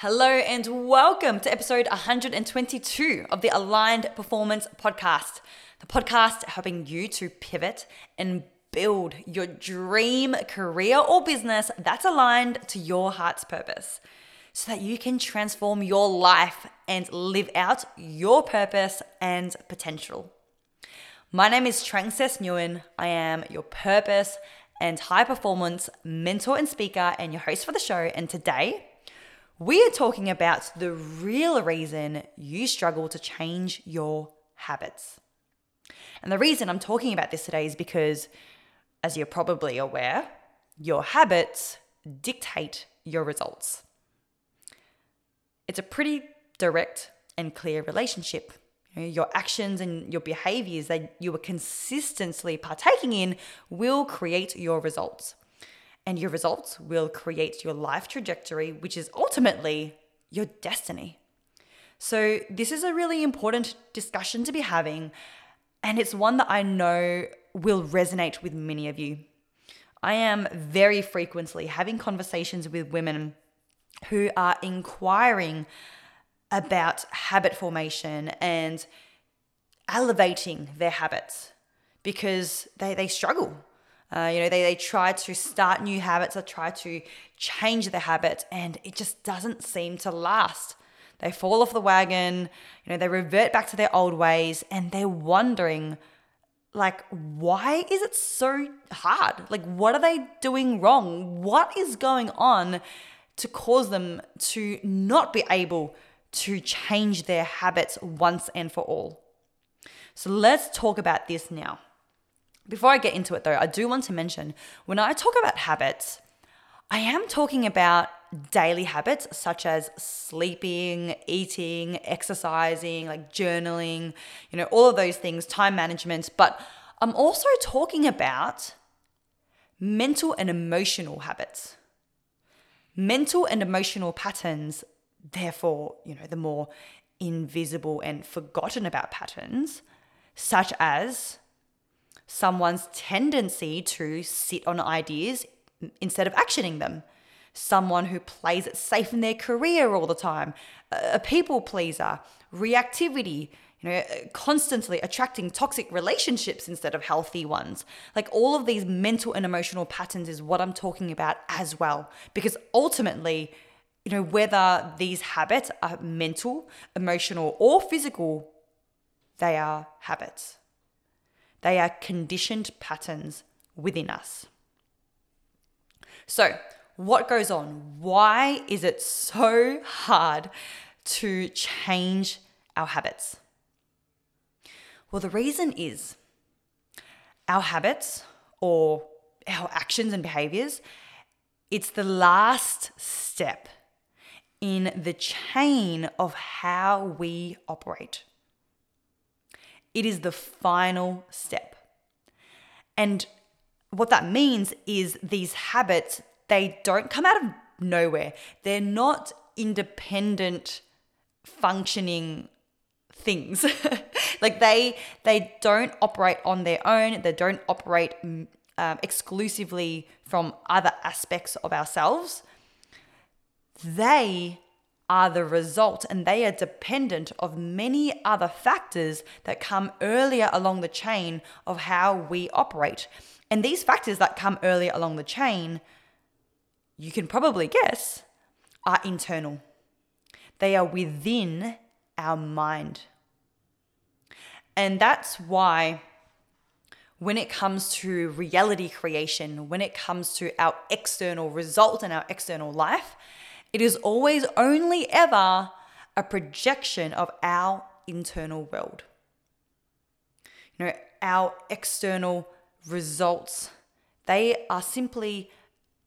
Hello and welcome to episode 122 of the Aligned Performance Podcast, the podcast helping you to pivot and build your dream career or business that's aligned to your heart's purpose so that you can transform your life and live out your purpose and potential. My name is Trang Nguyen. I am your purpose and high performance mentor and speaker and your host for the show. And today, we are talking about the real reason you struggle to change your habits. And the reason I'm talking about this today is because, as you're probably aware, your habits dictate your results. It's a pretty direct and clear relationship. your actions and your behaviors that you are consistently partaking in will create your results and your results will create your life trajectory, which is ultimately your destiny. So, this is a really important discussion to be having, and it's one that I know will resonate with many of you. I am very frequently having conversations with women who are inquiring about habit formation and elevating their habits because they, they struggle uh, you know, they, they try to start new habits or try to change their habits, and it just doesn't seem to last. They fall off the wagon, you know, they revert back to their old ways, and they're wondering, like, why is it so hard? Like, what are they doing wrong? What is going on to cause them to not be able to change their habits once and for all? So, let's talk about this now. Before I get into it though, I do want to mention when I talk about habits, I am talking about daily habits such as sleeping, eating, exercising, like journaling, you know, all of those things, time management, but I'm also talking about mental and emotional habits. Mental and emotional patterns, therefore, you know, the more invisible and forgotten about patterns, such as someone's tendency to sit on ideas instead of actioning them. Someone who plays it safe in their career all the time, a people pleaser, reactivity, you know, constantly attracting toxic relationships instead of healthy ones. Like all of these mental and emotional patterns is what I'm talking about as well. Because ultimately, you know, whether these habits are mental, emotional, or physical, they are habits. They are conditioned patterns within us. So, what goes on? Why is it so hard to change our habits? Well, the reason is our habits or our actions and behaviors, it's the last step in the chain of how we operate. It is the final step. And what that means is these habits, they don't come out of nowhere. They're not independent functioning things. like they they don't operate on their own. They don't operate um, exclusively from other aspects of ourselves. They are the result and they are dependent of many other factors that come earlier along the chain of how we operate. And these factors that come earlier along the chain, you can probably guess, are internal. They are within our mind. And that's why when it comes to reality creation, when it comes to our external result and our external life, it is always only ever a projection of our internal world. You know, our external results, they are simply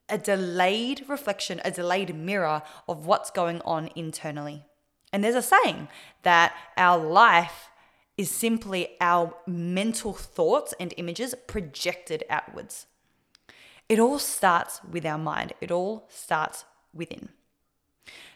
a delayed reflection, a delayed mirror of what's going on internally. And there's a saying that our life is simply our mental thoughts and images projected outwards. It all starts with our mind, it all starts within.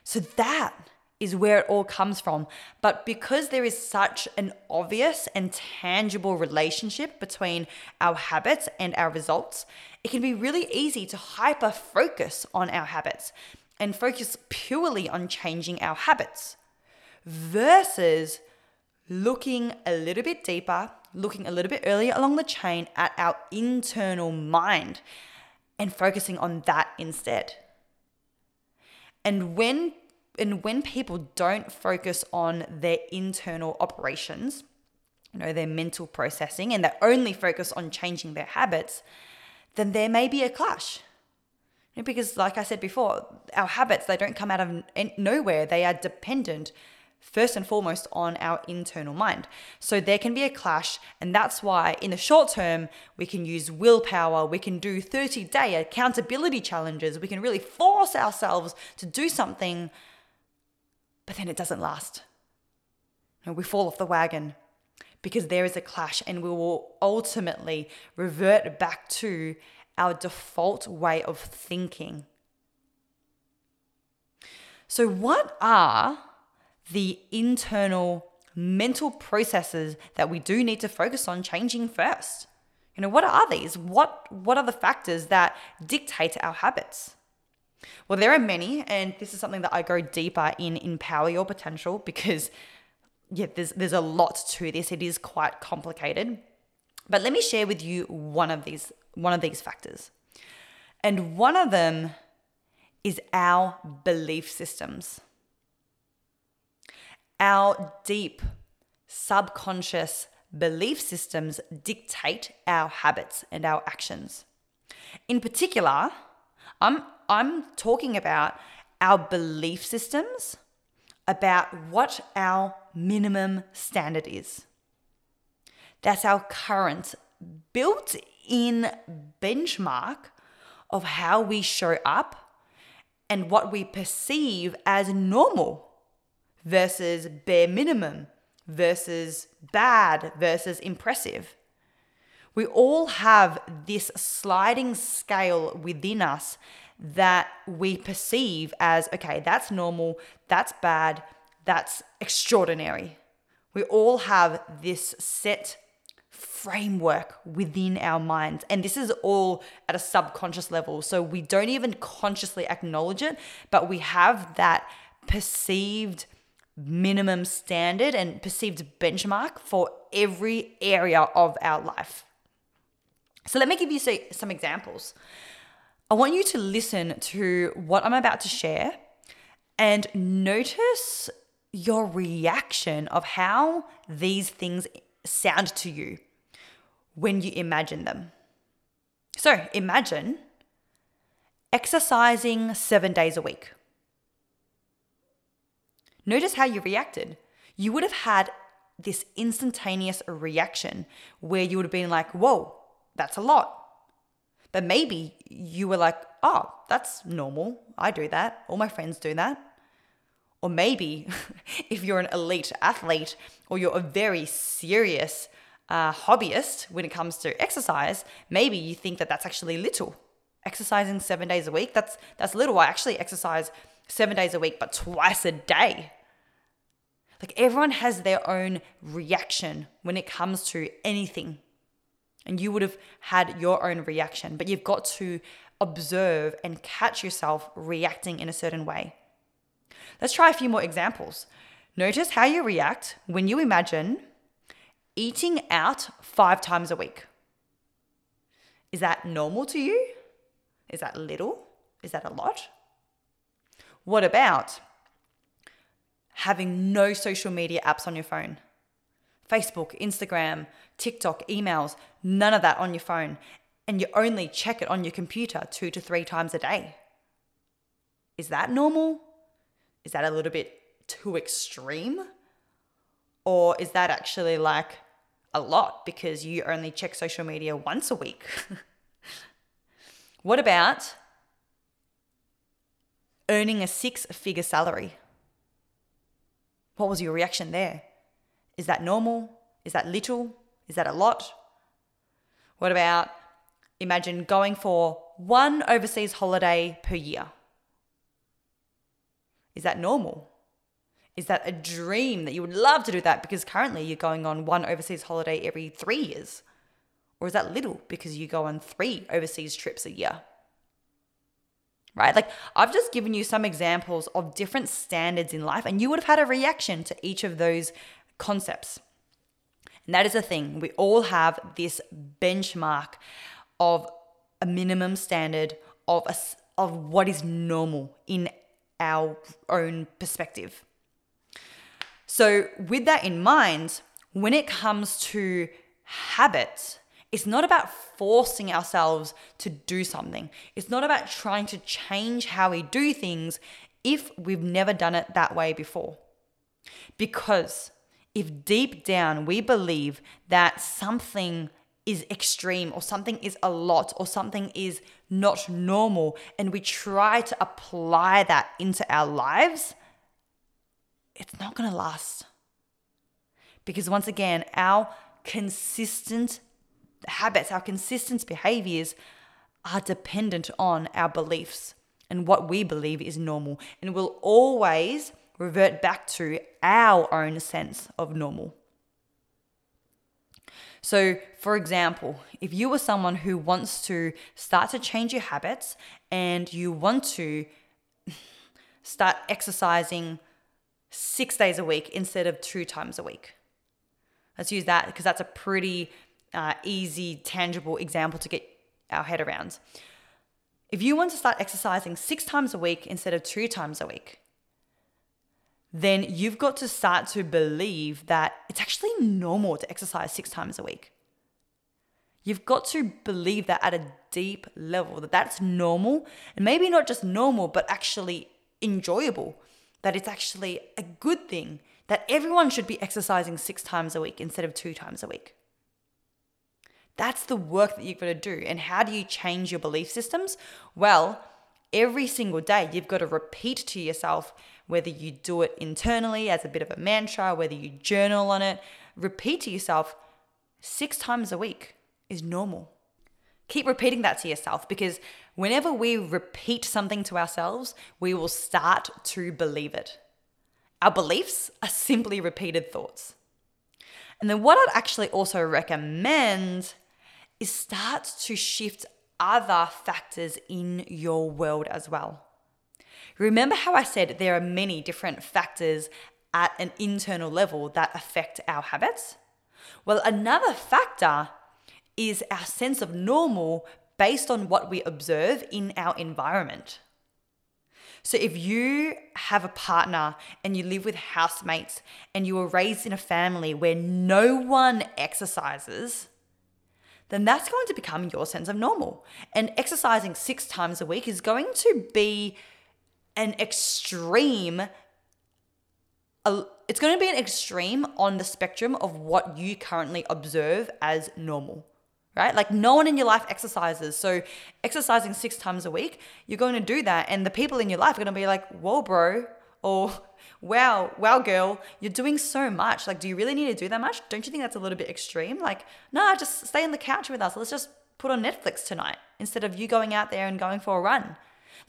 So that is where it all comes from. But because there is such an obvious and tangible relationship between our habits and our results, it can be really easy to hyper focus on our habits and focus purely on changing our habits versus looking a little bit deeper, looking a little bit earlier along the chain at our internal mind and focusing on that instead. And when and when people don't focus on their internal operations, you know, their mental processing and they only focus on changing their habits, then there may be a clash. Because like I said before, our habits they don't come out of nowhere. They are dependent first and foremost on our internal mind. So there can be a clash, and that's why in the short term, we can use willpower, we can do 30 day accountability challenges, we can really force ourselves to do something, but then it doesn't last. And we fall off the wagon because there is a clash, and we will ultimately revert back to our default way of thinking. So, what are the internal mental processes that we do need to focus on changing first. You know, what are these? What what are the factors that dictate our habits? Well, there are many, and this is something that I go deeper in Empower Your Potential because yeah, there's there's a lot to this. It is quite complicated. But let me share with you one of these one of these factors. And one of them is our belief systems our deep subconscious belief systems dictate our habits and our actions. In particular, I'm, I'm talking about our belief systems, about what our minimum standard is. That's our current built in benchmark of how we show up and what we perceive as normal versus bare minimum versus bad versus impressive. We all have this sliding scale within us that we perceive as okay, that's normal, that's bad, that's extraordinary. We all have this set framework within our minds. And this is all at a subconscious level. So we don't even consciously acknowledge it, but we have that perceived minimum standard and perceived benchmark for every area of our life. So let me give you some examples. I want you to listen to what I'm about to share and notice your reaction of how these things sound to you when you imagine them. So imagine exercising seven days a week. Notice how you reacted. You would have had this instantaneous reaction where you would have been like, whoa, that's a lot. But maybe you were like, oh, that's normal. I do that. All my friends do that. Or maybe if you're an elite athlete or you're a very serious uh, hobbyist when it comes to exercise, maybe you think that that's actually little. Exercising seven days a week, that's, that's little. I actually exercise seven days a week, but twice a day. Like everyone has their own reaction when it comes to anything. And you would have had your own reaction, but you've got to observe and catch yourself reacting in a certain way. Let's try a few more examples. Notice how you react when you imagine eating out five times a week. Is that normal to you? Is that little? Is that a lot? What about having no social media apps on your phone? Facebook, Instagram, TikTok, emails, none of that on your phone. And you only check it on your computer two to three times a day. Is that normal? Is that a little bit too extreme? Or is that actually like a lot because you only check social media once a week? what about earning a six figure salary? What was your reaction there? Is that normal? Is that little? Is that a lot? What about imagine going for one overseas holiday per year? Is that normal? Is that a dream that you would love to do that because currently you're going on one overseas holiday every three years? Or is that little because you go on three overseas trips a year? Right? Like I've just given you some examples of different standards in life, and you would have had a reaction to each of those concepts. And that is the thing. We all have this benchmark of a minimum standard of a, of what is normal in our own perspective. So, with that in mind, when it comes to habits, it's not about forcing ourselves to do something. It's not about trying to change how we do things if we've never done it that way before. Because if deep down we believe that something is extreme or something is a lot or something is not normal and we try to apply that into our lives, it's not going to last. Because once again, our consistent habits, our consistent behaviors are dependent on our beliefs and what we believe is normal and will always revert back to our own sense of normal. So, for example, if you are someone who wants to start to change your habits and you want to start exercising six days a week instead of two times a week, let's use that because that's a pretty uh, easy, tangible example to get our head around. If you want to start exercising six times a week instead of two times a week, then you've got to start to believe that it's actually normal to exercise six times a week. You've got to believe that at a deep level that that's normal and maybe not just normal but actually enjoyable that it's actually a good thing that everyone should be exercising 6 times a week instead of 2 times a week. That's the work that you've got to do. And how do you change your belief systems? Well, every single day you've got to repeat to yourself whether you do it internally as a bit of a mantra, whether you journal on it, repeat to yourself six times a week is normal. Keep repeating that to yourself because whenever we repeat something to ourselves, we will start to believe it. Our beliefs are simply repeated thoughts. And then, what I'd actually also recommend is start to shift other factors in your world as well. Remember how I said there are many different factors at an internal level that affect our habits? Well, another factor is our sense of normal based on what we observe in our environment. So, if you have a partner and you live with housemates and you were raised in a family where no one exercises, then that's going to become your sense of normal. And exercising six times a week is going to be an extreme it's going to be an extreme on the spectrum of what you currently observe as normal right? Like no one in your life exercises. So exercising six times a week, you're going to do that. And the people in your life are going to be like, whoa, bro, or wow, wow, girl, you're doing so much. Like, do you really need to do that much? Don't you think that's a little bit extreme? Like, no, just stay on the couch with us. Let's just put on Netflix tonight instead of you going out there and going for a run.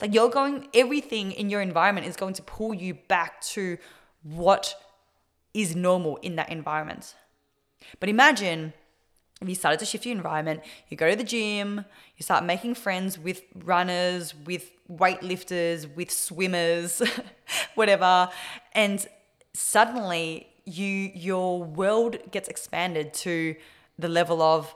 Like you're going, everything in your environment is going to pull you back to what is normal in that environment. But imagine if you started to shift your environment, you go to the gym, you start making friends with runners, with weightlifters, with swimmers, whatever, and suddenly you your world gets expanded to the level of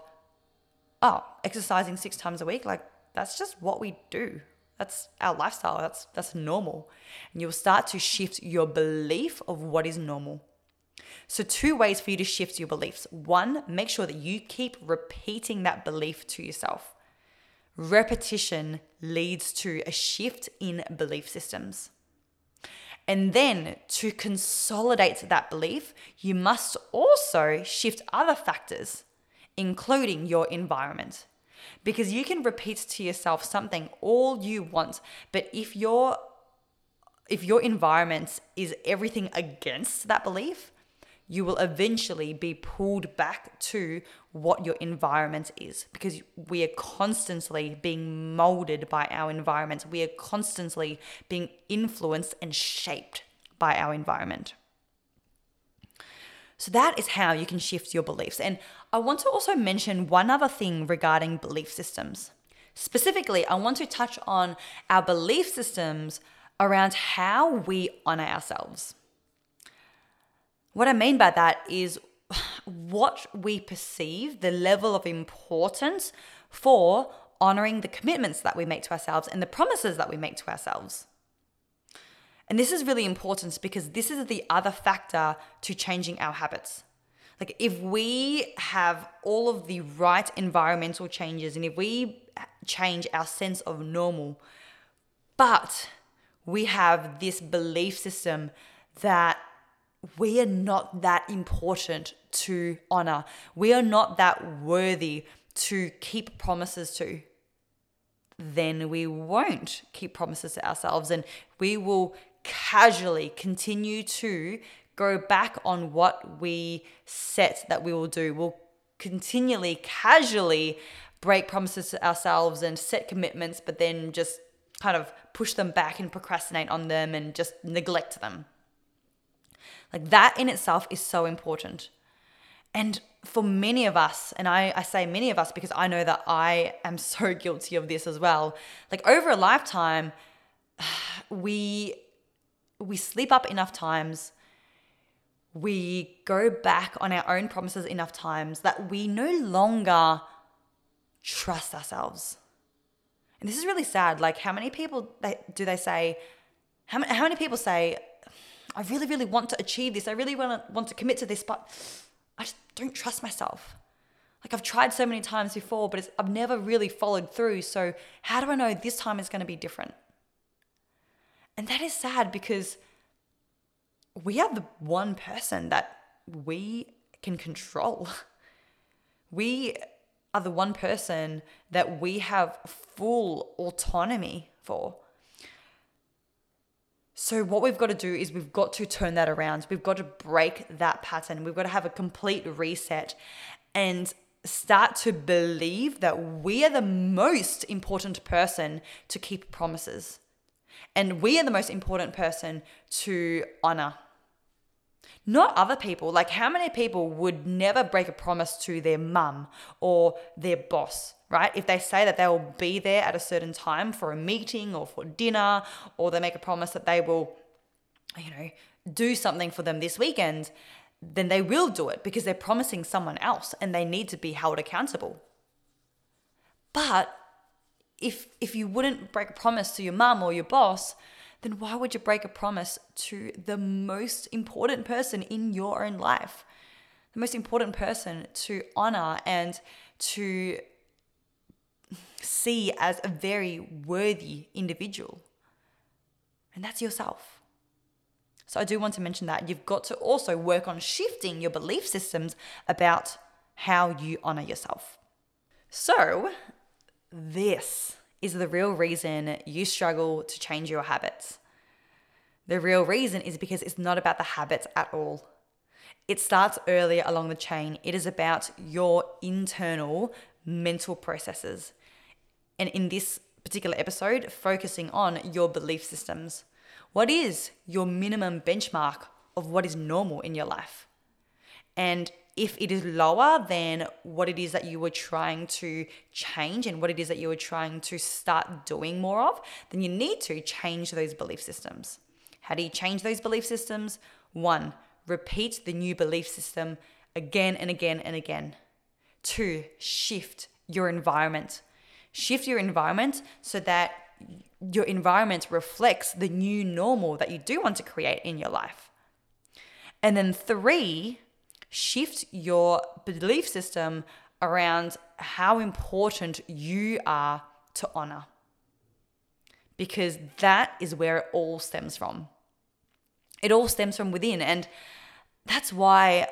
oh, exercising 6 times a week, like that's just what we do. That's our lifestyle. That's that's normal. And you'll start to shift your belief of what is normal. So two ways for you to shift your beliefs. One, make sure that you keep repeating that belief to yourself. Repetition leads to a shift in belief systems. And then to consolidate that belief, you must also shift other factors, including your environment because you can repeat to yourself something all you want but if your if your environment is everything against that belief you will eventually be pulled back to what your environment is because we are constantly being molded by our environment. We are constantly being influenced and shaped by our environment. So that is how you can shift your beliefs. And I want to also mention one other thing regarding belief systems. Specifically, I want to touch on our belief systems around how we honor ourselves. What I mean by that is what we perceive the level of importance for honoring the commitments that we make to ourselves and the promises that we make to ourselves. And this is really important because this is the other factor to changing our habits. Like, if we have all of the right environmental changes and if we change our sense of normal, but we have this belief system that we are not that important to honor, we are not that worthy to keep promises to, then we won't keep promises to ourselves and we will casually continue to go back on what we set that we will do. We'll continually, casually break promises to ourselves and set commitments, but then just kind of push them back and procrastinate on them and just neglect them. Like that in itself is so important. And for many of us, and I, I say many of us because I know that I am so guilty of this as well. Like over a lifetime, we we sleep up enough times, we go back on our own promises enough times that we no longer trust ourselves. And this is really sad. Like, how many people they, do they say? How how many people say, I really, really want to achieve this. I really want to, want to commit to this, but I just don't trust myself. Like I've tried so many times before, but I've never really followed through. So how do I know this time is going to be different? And that is sad because we are the one person that we can control. We are the one person that we have full autonomy for. So, what we've got to do is we've got to turn that around. We've got to break that pattern. We've got to have a complete reset and start to believe that we are the most important person to keep promises. And we are the most important person to honor. Not other people. Like, how many people would never break a promise to their mum or their boss? Right? If they say that they will be there at a certain time for a meeting or for dinner, or they make a promise that they will, you know, do something for them this weekend, then they will do it because they're promising someone else and they need to be held accountable. But if if you wouldn't break a promise to your mum or your boss, then why would you break a promise to the most important person in your own life? The most important person to honor and to see as a very worthy individual. And that's yourself. So I do want to mention that you've got to also work on shifting your belief systems about how you honor yourself. So, this is the real reason you struggle to change your habits. The real reason is because it's not about the habits at all. It starts earlier along the chain. It is about your internal mental processes and in this particular episode, focusing on your belief systems. What is your minimum benchmark of what is normal in your life? And if it is lower than what it is that you were trying to change and what it is that you were trying to start doing more of, then you need to change those belief systems. How do you change those belief systems? One, repeat the new belief system again and again and again. Two, shift your environment. Shift your environment so that your environment reflects the new normal that you do want to create in your life. And then three, shift your belief system around how important you are to honor. Because that is where it all stems from. It all stems from within. And that's why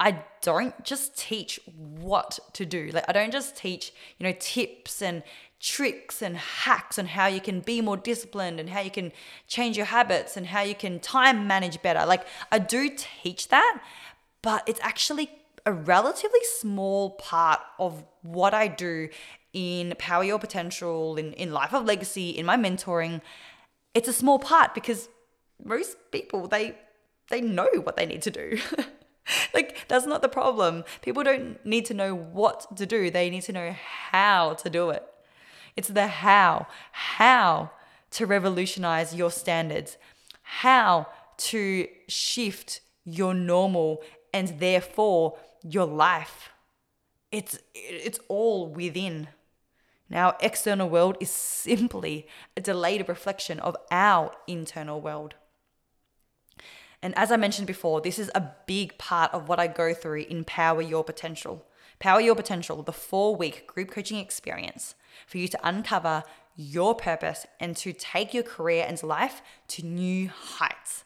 I don't just teach what to do. Like I don't just teach, you know, tips and tricks and hacks on how you can be more disciplined and how you can change your habits and how you can time manage better. Like I do teach that, but it's actually a relatively small part of what I do in Power Your Potential, in, in Life of Legacy, in my mentoring. It's a small part because most people they they know what they need to do. like that's not the problem. People don't need to know what to do. They need to know how to do it. It's the how, how to revolutionize your standards, how to shift your normal and therefore your life. It's it's all within. Now, external world is simply a delayed reflection of our internal world. And as I mentioned before, this is a big part of what I go through in Power Your Potential. Power Your Potential, the four week group coaching experience for you to uncover your purpose and to take your career and life to new heights.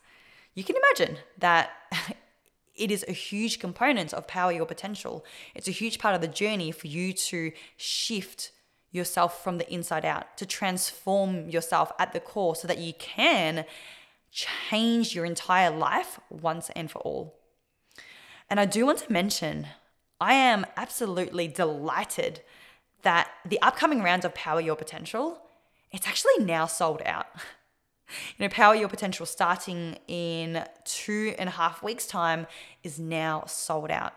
You can imagine that it is a huge component of Power Your Potential. It's a huge part of the journey for you to shift yourself from the inside out, to transform yourself at the core so that you can change your entire life once and for all. And I do want to mention, I am absolutely delighted that the upcoming round of Power Your Potential, it's actually now sold out. You know, Power Your Potential starting in two and a half weeks' time is now sold out.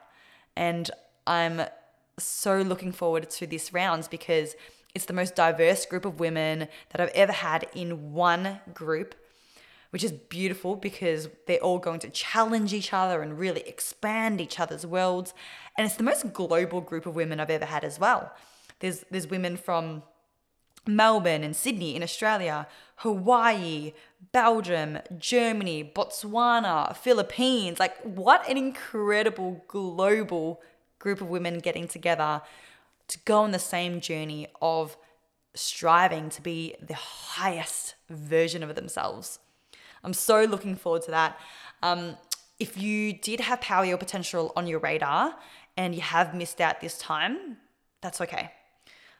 And I'm so looking forward to this rounds because it's the most diverse group of women that I've ever had in one group which is beautiful because they're all going to challenge each other and really expand each other's worlds. And it's the most global group of women I've ever had as well. There's there's women from Melbourne and Sydney in Australia, Hawaii, Belgium, Germany, Botswana, Philippines. Like, what an incredible global group of women getting together to go on the same journey of striving to be the highest version of themselves. I'm so looking forward to that. Um, if you did have Power Your Potential on your radar and you have missed out this time, that's okay.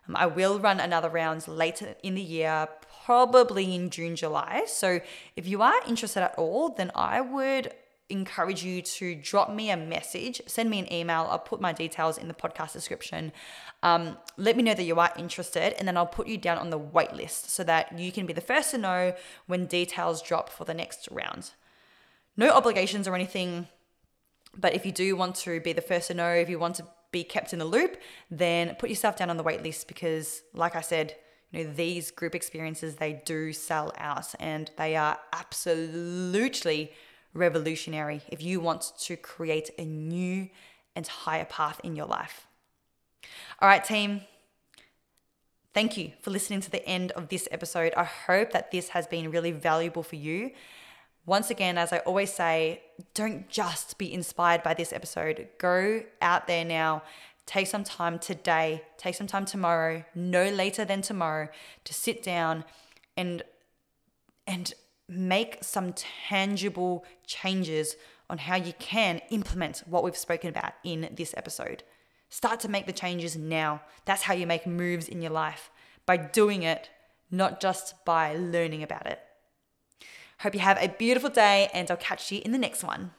Um, I will run another round later in the year, probably in June, July. So if you are interested at all, then I would encourage you to drop me a message, send me an email. I'll put my details in the podcast description. Um, let me know that you are interested, and then I'll put you down on the wait list so that you can be the first to know when details drop for the next round. No obligations or anything, but if you do want to be the first to know, if you want to be kept in the loop, then put yourself down on the wait list because, like I said, you know these group experiences they do sell out and they are absolutely revolutionary if you want to create a new and higher path in your life. All right, team. Thank you for listening to the end of this episode. I hope that this has been really valuable for you. Once again, as I always say, don't just be inspired by this episode. Go out there now. Take some time today, take some time tomorrow, no later than tomorrow, to sit down and and make some tangible changes on how you can implement what we've spoken about in this episode. Start to make the changes now. That's how you make moves in your life by doing it, not just by learning about it. Hope you have a beautiful day, and I'll catch you in the next one.